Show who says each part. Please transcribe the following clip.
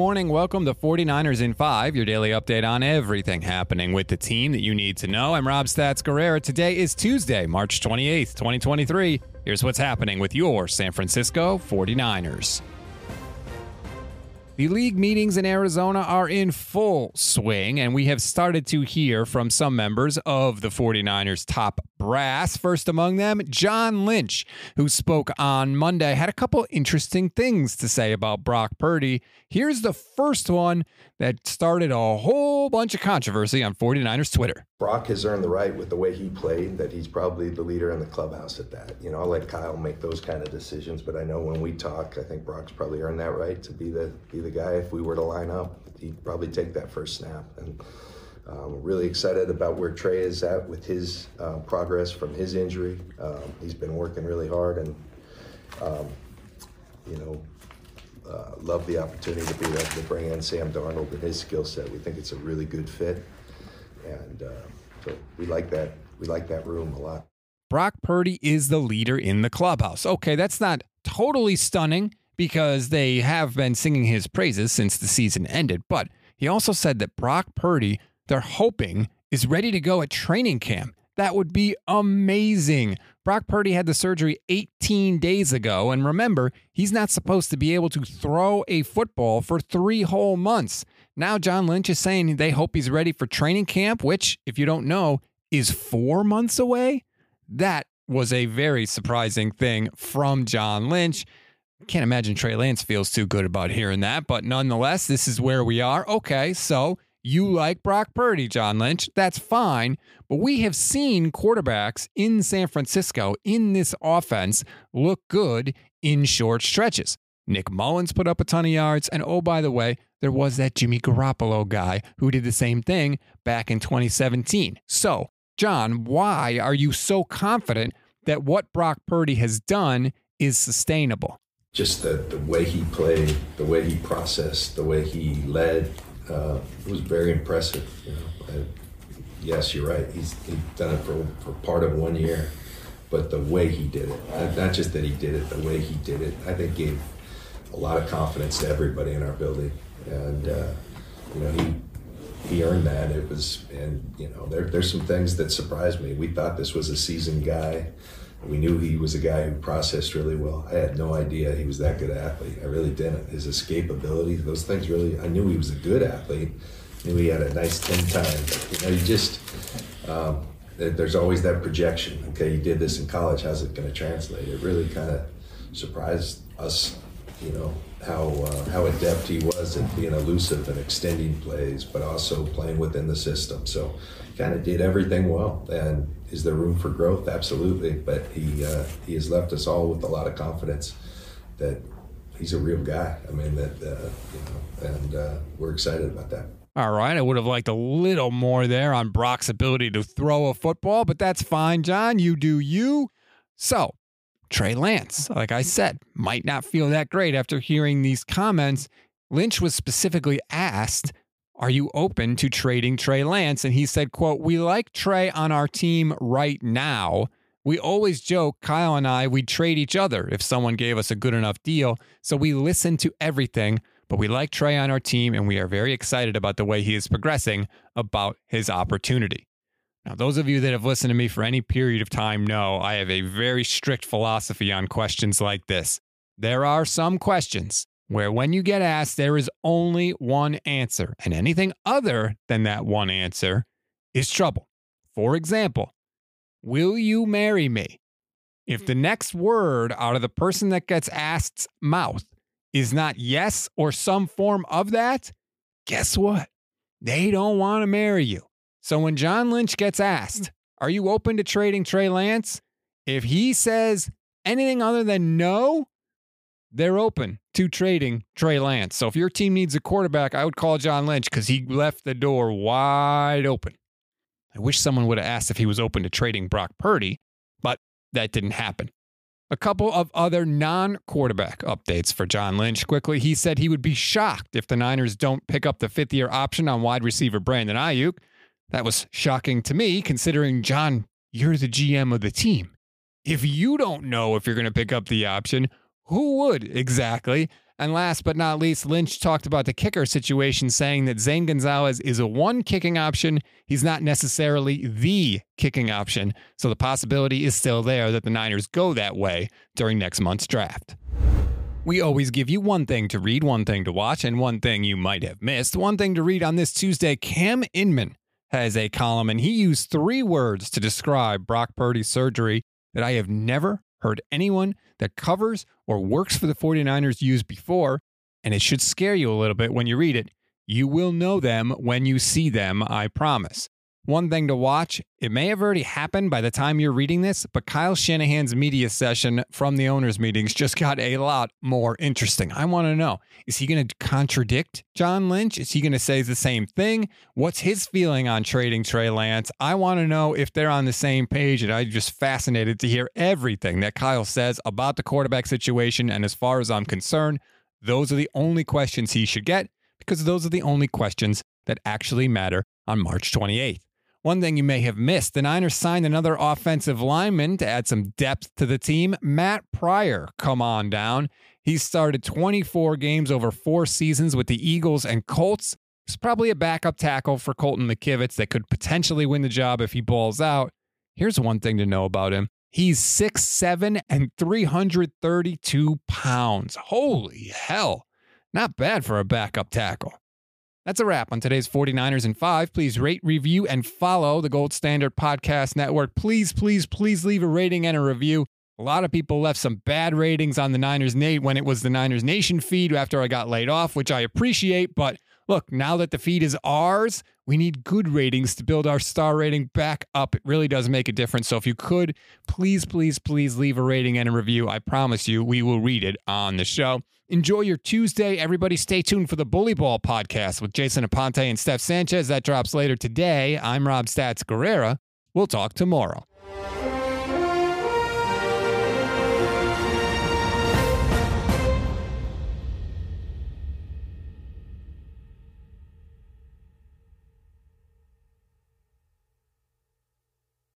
Speaker 1: morning. Welcome to 49ers in 5, your daily update on everything happening with the team that you need to know. I'm Rob Stats Guerrera. Today is Tuesday, March 28th, 2023. Here's what's happening with your San Francisco 49ers. The league meetings in Arizona are in full swing, and we have started to hear from some members of the 49ers top brass. First among them, John Lynch, who spoke on Monday, had a couple interesting things to say about Brock Purdy. Here's the first one that started a whole bunch of controversy on 49ers Twitter.
Speaker 2: Brock has earned the right with the way he played that he's probably the leader in the clubhouse at that. You know, I'll let Kyle make those kind of decisions, but I know when we talk, I think Brock's probably earned that right to be the be the guy. If we were to line up, he'd probably take that first snap. And really excited about where Trey is at with his uh, progress from his injury. Um, he's been working really hard, and um, you know, uh, love the opportunity to be able to bring in Sam Darnold and his skill set. We think it's a really good fit, and uh, so we like that. We like that room a lot.
Speaker 1: Brock Purdy is the leader in the clubhouse. Okay, that's not totally stunning because they have been singing his praises since the season ended, but he also said that Brock Purdy, they're hoping, is ready to go at training camp. That would be amazing. Brock Purdy had the surgery 18 days ago, and remember, he's not supposed to be able to throw a football for three whole months. Now, John Lynch is saying they hope he's ready for training camp, which, if you don't know, is four months away. That was a very surprising thing from John Lynch. Can't imagine Trey Lance feels too good about hearing that, but nonetheless, this is where we are. Okay, so you like Brock Purdy, John Lynch. That's fine. But we have seen quarterbacks in San Francisco in this offense look good in short stretches. Nick Mullens put up a ton of yards. And oh, by the way, there was that Jimmy Garoppolo guy who did the same thing back in 2017. So, John, why are you so confident that what Brock Purdy has done is sustainable?
Speaker 2: Just the, the way he played, the way he processed, the way he led, uh, it was very impressive. You know, yes, you're right. He's, he's done it for, for part of one year, but the way he did it, not just that he did it, the way he did it, I think gave a lot of confidence to everybody in our building. And uh, you know, he he earned that. It was, and you know, there, there's some things that surprised me. We thought this was a seasoned guy. We knew he was a guy who processed really well. I had no idea he was that good athlete. I really didn't. His escapability, those things really, I knew he was a good athlete. I knew he had a nice 10 time. You know, you just, um, there's always that projection. Okay, you did this in college. How's it going to translate? It really kind of surprised us, you know, how uh, how adept he was at being elusive and extending plays, but also playing within the system. So, kind of did everything well. And is there room for growth? Absolutely. But he uh, he has left us all with a lot of confidence that he's a real guy. I mean that uh, you know, and uh, we're excited about that.
Speaker 1: All right, I would have liked a little more there on Brock's ability to throw a football, but that's fine, John. You do you. So, Trey Lance, like I said, might not feel that great after hearing these comments. Lynch was specifically asked are you open to trading Trey Lance? And he said, quote, we like Trey on our team right now. We always joke, Kyle and I, we'd trade each other if someone gave us a good enough deal. So we listen to everything, but we like Trey on our team and we are very excited about the way he is progressing about his opportunity. Now, those of you that have listened to me for any period of time know I have a very strict philosophy on questions like this. There are some questions where when you get asked, there is only one answer, and anything other than that one answer is trouble. For example, will you marry me? If the mm. next word out of the person that gets asked's mouth is not yes or some form of that, guess what? They don't want to marry you. So when John Lynch gets asked, Are you open to trading Trey Lance? If he says anything other than no, they're open to trading Trey Lance. So if your team needs a quarterback, I would call John Lynch because he left the door wide open. I wish someone would have asked if he was open to trading Brock Purdy, but that didn't happen. A couple of other non quarterback updates for John Lynch. Quickly, he said he would be shocked if the Niners don't pick up the fifth year option on wide receiver Brandon Aiyuk. That was shocking to me, considering, John, you're the GM of the team. If you don't know if you're going to pick up the option, who would exactly? And last but not least, Lynch talked about the kicker situation, saying that Zane Gonzalez is a one kicking option. He's not necessarily the kicking option. So the possibility is still there that the Niners go that way during next month's draft. We always give you one thing to read, one thing to watch, and one thing you might have missed. One thing to read on this Tuesday Cam Inman has a column, and he used three words to describe Brock Purdy's surgery that I have never heard anyone that covers or works for the 49ers use before, and it should scare you a little bit when you read it. You will know them when you see them, I promise. One thing to watch, it may have already happened by the time you're reading this, but Kyle Shanahan's media session from the owners' meetings just got a lot more interesting. I want to know is he going to contradict John Lynch? Is he going to say the same thing? What's his feeling on trading Trey Lance? I want to know if they're on the same page, and I'm just fascinated to hear everything that Kyle says about the quarterback situation. And as far as I'm concerned, those are the only questions he should get because those are the only questions that actually matter on March 28th. One thing you may have missed the Niners signed another offensive lineman to add some depth to the team. Matt Pryor, come on down. He started 24 games over four seasons with the Eagles and Colts. He's probably a backup tackle for Colton McKivitz that could potentially win the job if he balls out. Here's one thing to know about him he's 6'7 and 332 pounds. Holy hell. Not bad for a backup tackle. That's a wrap on today's 49ers and 5. Please rate, review, and follow the Gold Standard Podcast Network. Please, please, please leave a rating and a review. A lot of people left some bad ratings on the Niners Nate when it was the Niners Nation feed after I got laid off, which I appreciate. But look, now that the feed is ours, we need good ratings to build our star rating back up. It really does make a difference. So if you could, please, please, please leave a rating and a review. I promise you, we will read it on the show. Enjoy your Tuesday. Everybody stay tuned for the Bully Ball podcast with Jason Aponte and Steph Sanchez. That drops later today. I'm Rob Stats Guerrera. We'll talk tomorrow.